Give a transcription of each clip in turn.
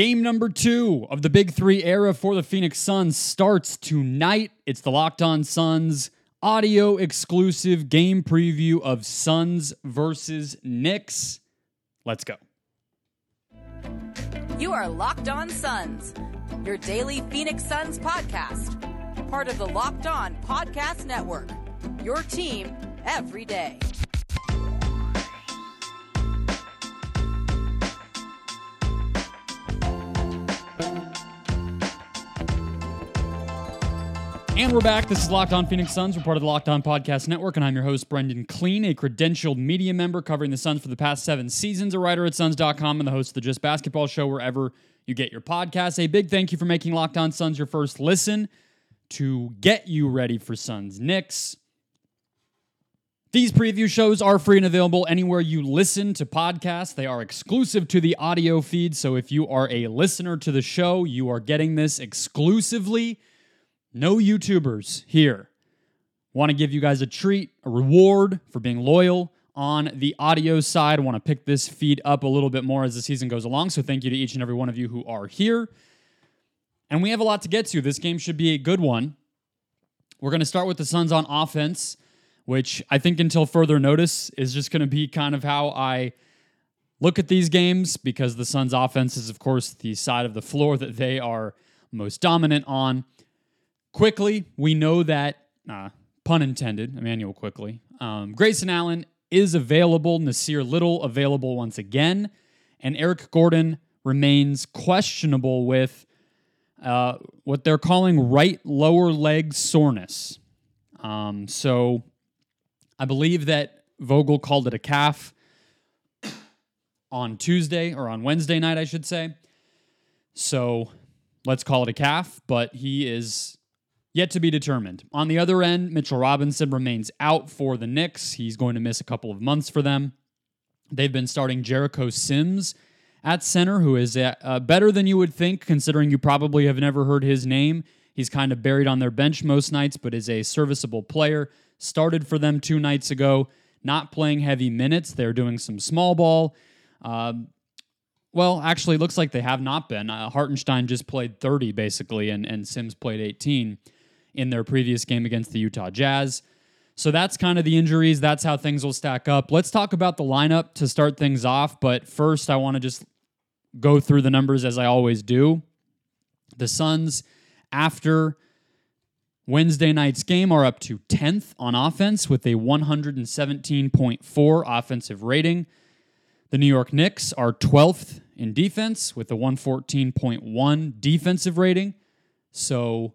Game number two of the Big Three era for the Phoenix Suns starts tonight. It's the Locked On Suns audio exclusive game preview of Suns versus Knicks. Let's go. You are Locked On Suns, your daily Phoenix Suns podcast, part of the Locked On Podcast Network. Your team every day. And we're back. This is Locked On Phoenix Suns. We're part of the Locked On Podcast Network, and I'm your host, Brendon Kleen, a credentialed media member covering the Suns for the past seven seasons, a writer at Suns.com, and the host of the Just Basketball Show wherever you get your podcasts. A big thank you for making Locked On Suns your first listen to get you ready for Suns Knicks. These preview shows are free and available anywhere you listen to podcasts. They are exclusive to the audio feed. So if you are a listener to the show, you are getting this exclusively no YouTubers here. Want to give you guys a treat, a reward for being loyal on the audio side. Want to pick this feed up a little bit more as the season goes along. So thank you to each and every one of you who are here. And we have a lot to get to. This game should be a good one. We're going to start with the Suns on offense, which I think until further notice is just going to be kind of how I look at these games because the Suns offense is, of course, the side of the floor that they are most dominant on. Quickley, we know that, uh, pun intended, Immanuel Quickley, Um, Grayson Allen is available. Nasir Little available once again. And Eric Gordon remains questionable with uh, what they're calling right lower leg soreness. Um, so I believe that Vogel called it a calf on Tuesday or on Wednesday night, I should say. So let's call it a calf, but he is Yet to be determined. On the other end, Mitchell Robinson remains out for the Knicks. He's going to miss a couple of months for them. They've been starting Jericho Sims at center, who is uh, better than you would think, considering you probably have never heard his name. He's kind of buried on their bench most nights, but is a serviceable player. Started for them two nights ago, not playing heavy minutes. They're doing some small ball. Um, well, actually, looks like they have not been. Uh, Hartenstein just played 30, basically, and, and Sims played 18 in their previous game against the Utah Jazz. So that's kind of the injuries. That's how things will stack up. Let's talk about the lineup to start things off. But first, I want to just go through the numbers as I always do. The Suns, after Wednesday night's game, are up to 10th on offense with a 117.4 offensive rating. The New York Knicks are 12th in defense with a 114.1 defensive rating. So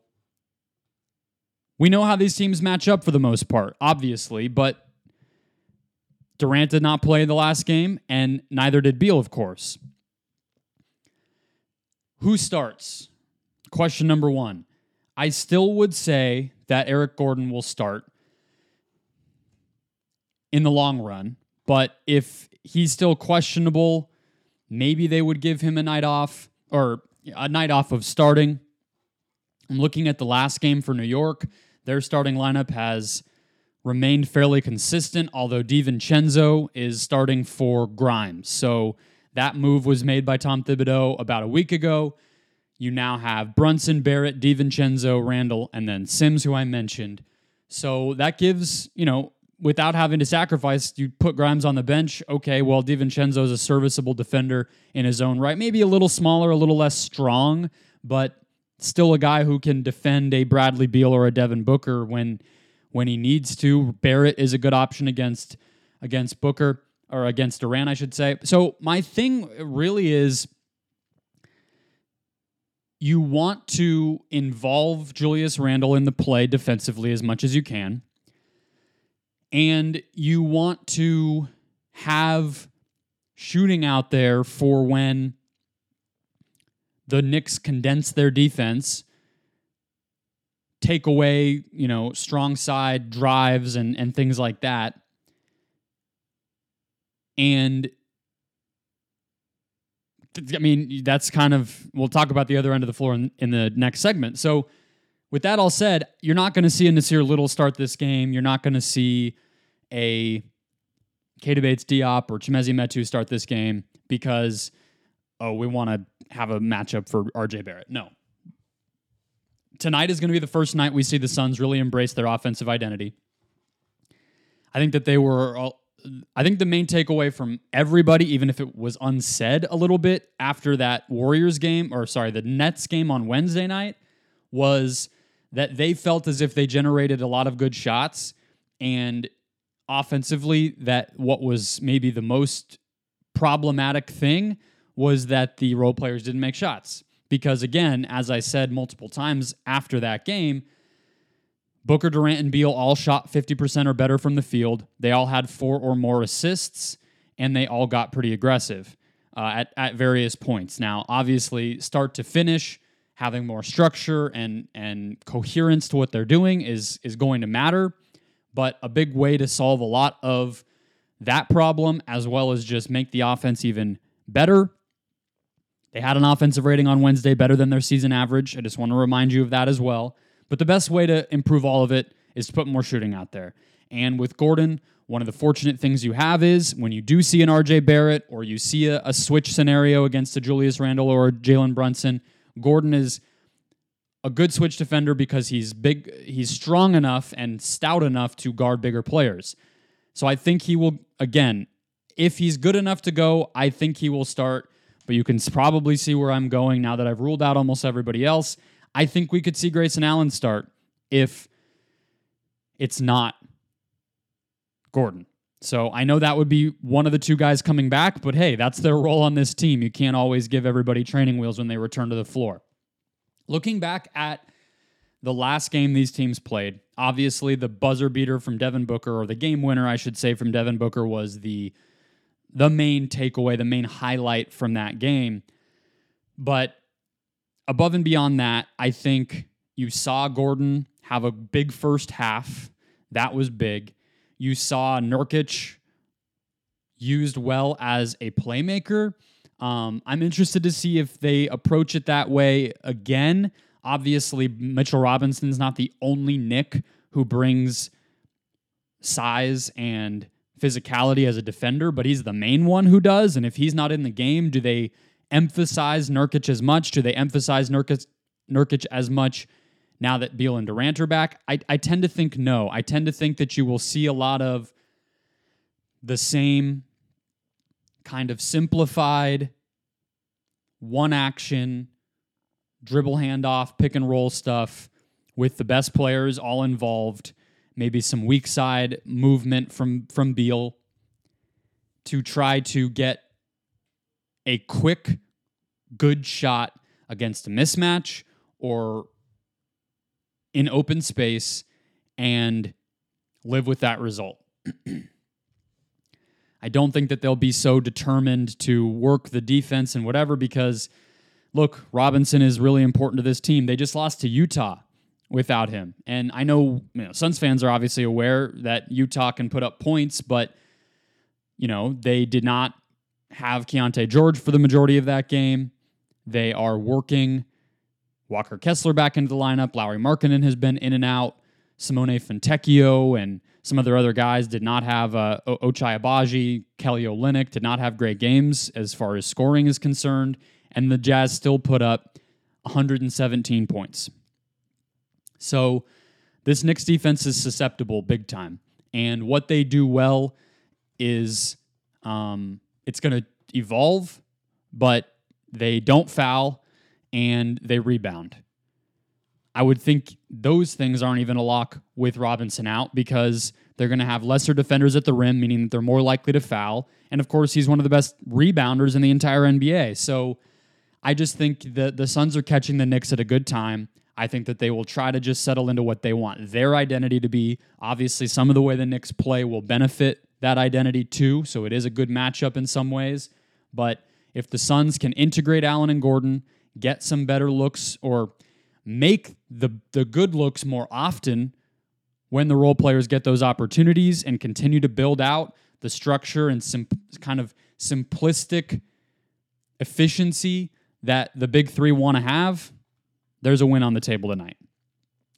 we know how these teams match up for the most part, obviously, but Durant did not play the last game, and neither did Beal, of course. Who starts? Question number one. I still would say that Eric Gordon will start in the long run, but if he's still questionable, maybe they would give him a night off or a night off of starting. I'm looking at the last game for New York. Their starting lineup has remained fairly consistent, although DiVincenzo is starting for Grimes. So that move was made by Tom Thibodeau about a week ago. You now have Brunson, Barrett, DiVincenzo, Randle, and then Sims, who I mentioned. So that gives, you know, without having to sacrifice, you put Grimes on the bench. Okay, well, DiVincenzo is a serviceable defender in his own right. Maybe a little smaller, a little less strong, but still a guy who can defend a Bradley Beal or a Devin Booker when when he needs to. Barrett is a good option against against Booker or against Durant, I should say. So my thing really is you want to involve Julius Randle in the play defensively as much as you can. And you want to have shooting out there for when the Knicks condense their defense, take away, you know, strong side drives and, and things like that. And I mean, that's kind of, we'll talk about the other end of the floor in, in the next segment. So, with that all said, you're not going to see a Nasir Little start this game. You're not going to see a Keita Bates Diop or Chimezie Metu start this game because oh, we want to have a matchup for RJ Barrett. No. Tonight is going to be the first night we see the Suns really embrace their offensive identity. I think that they were all, I think the main takeaway from everybody, even if it was unsaid a little bit after that Warriors game, or sorry, the Nets game on Wednesday night, was that they felt as if they generated a lot of good shots and offensively that what was maybe the most problematic thing was that the role players didn't make shots. Because again as i said multiple times after that game booker durant and beal all shot 50% or better from the field. They all had four or more assists and they all got pretty aggressive uh, at, at various points. Now obviously start to finish having more structure and and coherence to what they're doing is is going to matter. But a big way to solve a lot of that problem as well as just make the offense even better they had an offensive rating on Wednesday better than their season average. I just want to remind you of that as well. But the best way to improve all of it is to put more shooting out there. And with Gordon, one of the fortunate things you have is when you do see an RJ Barrett or you see a, a switch scenario against a Julius Randle or Jalen Brunson, Gordon is a good switch defender because he's big, he's strong enough and stout enough to guard bigger players. So I think he will again, if he's good enough to go, I think he will start but you can probably see where I'm going now that I've ruled out almost everybody else. I think we could see Grayson Allen start if it's not Gordon. So I know that would be one of the two guys coming back, but hey, that's their role on this team. You can't always give everybody training wheels when they return to the floor. Looking back at the last game these teams played, obviously the buzzer beater from Devin Booker, or the game winner, I should say, from Devin Booker was the the main takeaway, the main highlight from that game. But above and beyond that, I think you saw Gordon have a big first half. That was big. You saw Nurkic used well as a playmaker. Um, I'm interested to see if they approach it that way again. Obviously, Mitchell Robinson's not the only Knick who brings size and physicality as a defender, but he's the main one who does. And if he's not in the game, do they emphasize Nurkic as much? Do they emphasize Nurkic, Nurkic as much now that Beal and Durant are back? I, I tend to think no. I tend to think that you will see a lot of the same kind of simplified one action dribble handoff, pick and roll stuff with the best players all involved maybe some weak side movement from from Beal to try to get a quick good shot against a mismatch or in open space and live with that result. I don't think that they'll be so determined to work the defense and whatever because look, Robinson is really important to this team. They just lost to Utah without him. And I know, you know, Suns fans are obviously aware that Utah can put up points, but you know, they did not have Keyonte George for the majority of that game. They are working Walker Kessler back into the lineup. Lauri Markkanen has been in and out. Simone Fontecchio and some of their other guys did not have uh, Ochai Agbaji, Kelly Olynyk did not have great games as far as scoring is concerned, and the Jazz still put up 117 points. So this Knicks defense is susceptible big time. And what they do well is um, it's going to evolve, but they don't foul and they rebound. I would think those things aren't even a lock with Robinson out because they're going to have lesser defenders at the rim, meaning that they're more likely to foul. And of course, he's one of the best rebounders in the entire NBA. So I just think that the Suns are catching the Knicks at a good time. I think that they will try to just settle into what they want their identity to be. Obviously, some of the way the Knicks play will benefit that identity too. So it is a good matchup in some ways. But if the Suns can integrate Allen and Gordon, get some better looks, or make the, the good looks more often when the role players get those opportunities and continue to build out the structure and sim- kind of simplistic efficiency that the big three want to have, there's a win on the table tonight,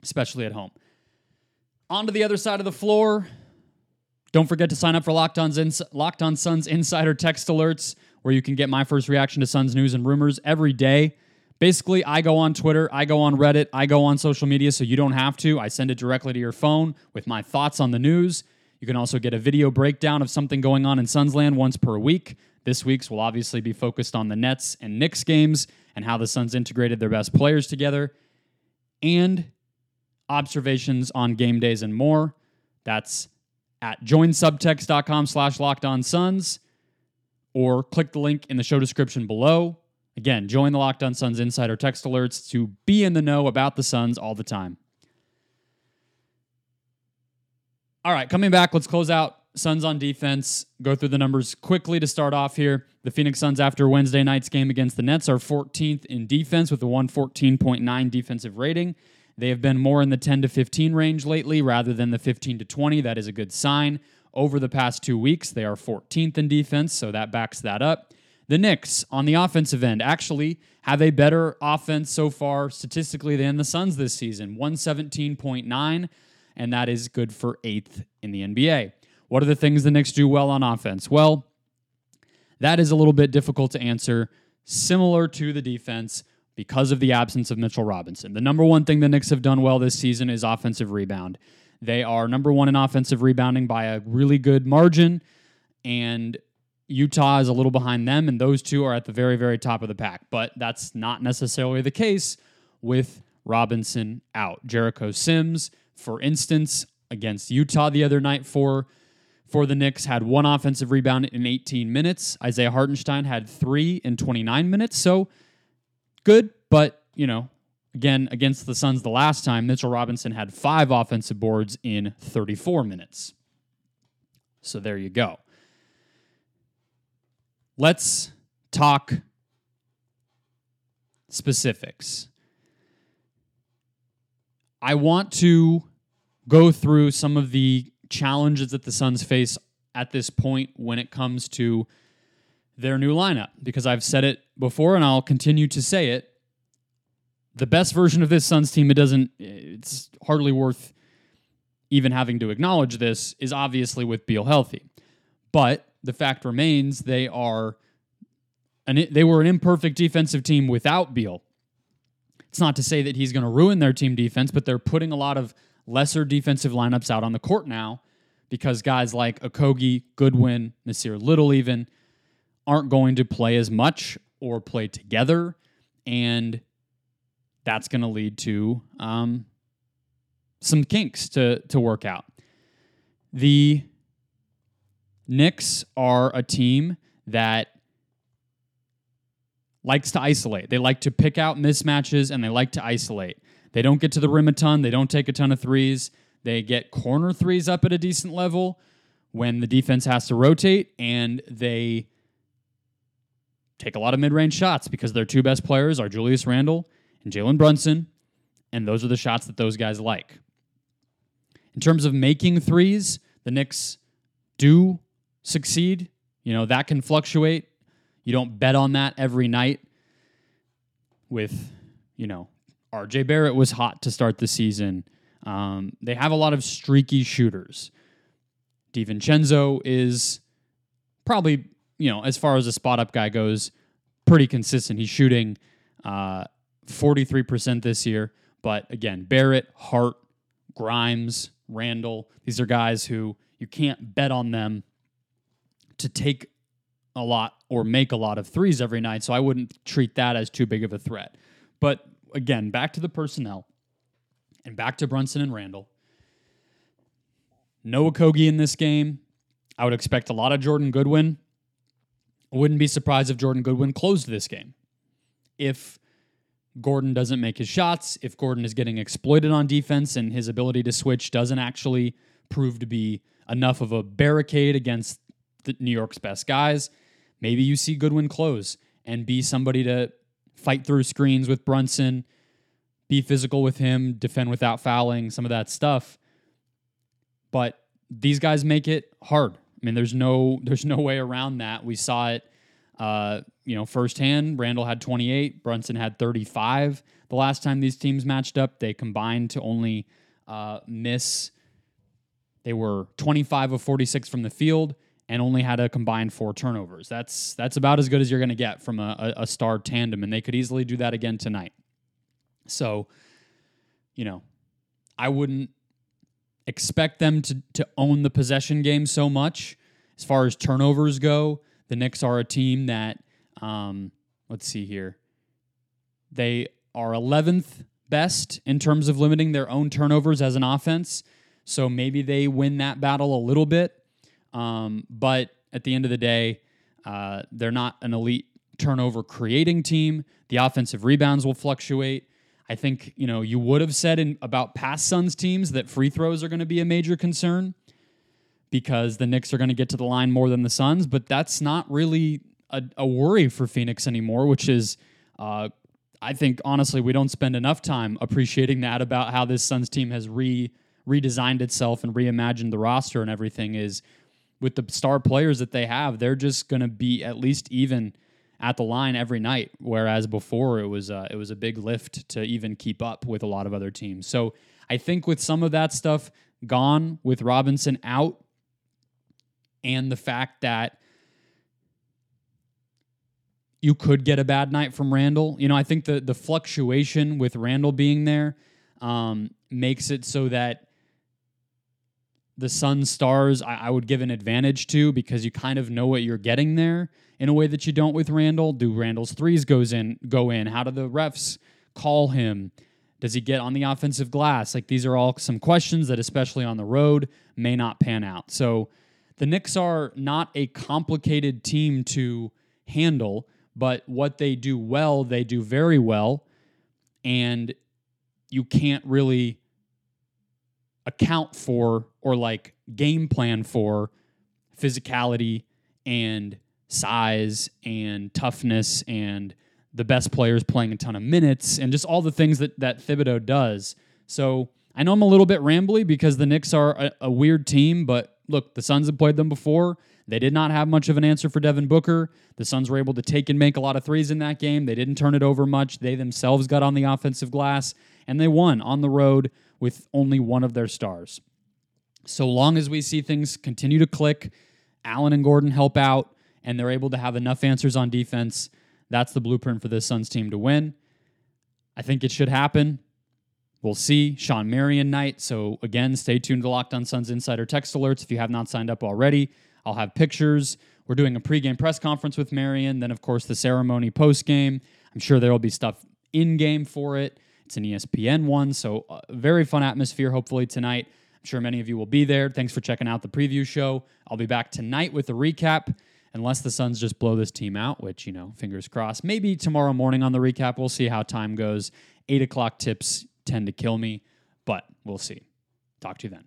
especially at home. On to the other side of the floor. Don't forget to sign up for Locked, Ins- Locked On Suns Insider text alerts. Where you can get my first reaction to Suns news and rumors every day. Basically, I go on Twitter, I go on Reddit, I go on social media, so you don't have to. I send it directly to your phone with my thoughts on the news. You can also get a video breakdown of something going on in Sunsland once per week. This week's will obviously be focused on the Nets and Knicks games and how the Suns integrated their best players together, and observations on game days and more. That's at joinsubtext.com slash locked on suns or click the link in the show description below. Again, join the Locked On Suns Insider text alerts to be in the know about the Suns all the time. All right, coming back, let's close out Suns on defense. Go through the numbers quickly to start off here. The Phoenix Suns, after Wednesday night's game against the Nets, are 14th in defense with a 114.9 defensive rating. They have been more in the 10 to 15 range lately rather than the 15 to 20. That is a good sign. Over the past two weeks, they are 14th in defense, so that backs that up. The Knicks on the offensive end actually have a better offense so far statistically than the Suns this season 117.9, and that is good for eighth in the NBA. What are the things the Knicks do well on offense? Well, that is a little bit difficult to answer, similar to the defense because of the absence of Mitchell Robinson. The number one thing the Knicks have done well this season is offensive rebound. They are number one in offensive rebounding by a really good margin, and Utah is a little behind them, and those two are at the very, very top of the pack. But that's not necessarily the case with Robinson out. Jericho Sims, for instance, against Utah the other night for for the Knicks had one offensive rebound in 18 minutes. Isaiah Hartenstein had three in 29 minutes. So good, but you know, again against the Suns the last time, Mitchell Robinson had five offensive boards in 34 minutes. So there you go. Let's talk specifics. I want to go through some of the challenges that the Suns face at this point when it comes to their new lineup because I've said it before and I'll continue to say it. The best version of this Suns team, it doesn't, it's hardly worth even having to acknowledge this, is obviously with Beal healthy. But the fact remains they are an, they were an imperfect defensive team without Beal. It's not to say that he's going to ruin their team defense, but they're putting a lot of lesser defensive lineups out on the court now because guys like Okogie, Goodwin, Nasir Little even aren't going to play as much or play together, and that's going to lead to um, some kinks to to work out. The Knicks are a team that likes to isolate. They like to pick out mismatches and they like to isolate. They don't get to the rim a ton, they don't take a ton of threes. They get corner threes up at a decent level when the defense has to rotate, and they take a lot of mid range shots because their two best players are Julius Randle and Jalen Brunson, and those are the shots that those guys like. In terms of making threes, the Knicks do succeed. You know, that can fluctuate. You don't bet on that every night with, you know, RJ Barrett was hot to start the season. Um, they have a lot of streaky shooters. DiVincenzo is probably, you know, as far as a spot up guy goes, pretty consistent. He's shooting uh, 43% this year. But again, Barrett, Hart, Grimes, Randle, these are guys who you can't bet on them to take a lot or make a lot of threes every night. So I wouldn't treat that as too big of a threat. But again, back to the personnel and back to Brunson and Randle. No Okogie in this game. I would expect a lot of Jordan Goodwin. I wouldn't be surprised if Jordan Goodwin closed this game. If Gordon doesn't make his shots, if Gordon is getting exploited on defense and his ability to switch doesn't actually prove to be enough of a barricade against New York's best guys, maybe you see Goodwin close and be somebody to fight through screens with Brunson, be physical with him, defend without fouling, some of that stuff. But these guys make it hard. I mean, there's no there's no way around that. We saw it, uh, you know, firsthand. Randle had 28, Brunson had 35. The last time these teams matched up, they combined to only uh, miss. They were 25 of 46 from the field and only had a combined four turnovers. That's that's about as good as you're going to get from a, a, a star tandem, and they could easily do that again tonight. So, you know, I wouldn't expect them to to own the possession game so much. As far as turnovers go, the Knicks are a team that, um, let's see here, they are 11th best in terms of limiting their own turnovers as an offense. So maybe they win that battle a little bit. Um, but at the end of the day, uh, they're not an elite turnover creating team. The offensive rebounds will fluctuate. I think you know you would have said in about past Suns teams that free throws are going to be a major concern because the Knicks are going to get to the line more than the Suns, but that's not really a, a worry for Phoenix anymore, which is. Uh, I think honestly, we don't spend enough time appreciating that about how this Suns team has re redesigned itself and reimagined the roster and everything. Is with the star players that they have, they're just going to be at least even at the line every night. Whereas before, it was uh, it was a big lift to even keep up with a lot of other teams. So I think with some of that stuff gone, with Robinson out, and the fact that you could get a bad night from Randle. You know, I think the the fluctuation with Randle being there um, makes it so that the Sun Stars I, I, would give an advantage to because you kind of know what you're getting there in a way that you don't with Randle. Do Randle's threes goes in go in? How do the refs call him? Does he get on the offensive glass? Like these are all some questions that, especially on the road, may not pan out. So the Knicks are not a complicated team to handle but what they do well, they do very well. And you can't really account for or like game plan for physicality and size and toughness and the best players playing a ton of minutes and just all the things that that Thibodeau does. So I know I'm a little bit rambly because the Knicks are a, a weird team, but look, the Suns have played them before. They did not have much of an answer for Devin Booker. The Suns were able to take and make a lot of threes in that game. They didn't turn it over much. They themselves got on the offensive glass, and they won on the road with only one of their stars. So long as we see things continue to click, Allen and Gordon help out, and they're able to have enough answers on defense, that's the blueprint for this Suns team to win. I think it should happen. We'll see Shawn Marion night. So again, stay tuned to Locked On Suns Insider text alerts if you have not signed up already. I'll have pictures. We're doing a pregame press conference with Marion. Then, of course, the ceremony postgame. I'm sure there will be stuff in game for it. It's an ESPN one, so uh, very fun atmosphere. Hopefully tonight. I'm sure many of you will be there. Thanks for checking out the preview show. I'll be back tonight with a recap, unless the Suns just blow this team out, which you know, fingers crossed. Maybe tomorrow morning on the recap. We'll see how time goes. Eight o'clock tips tend to kill me, but we'll see. Talk to you then.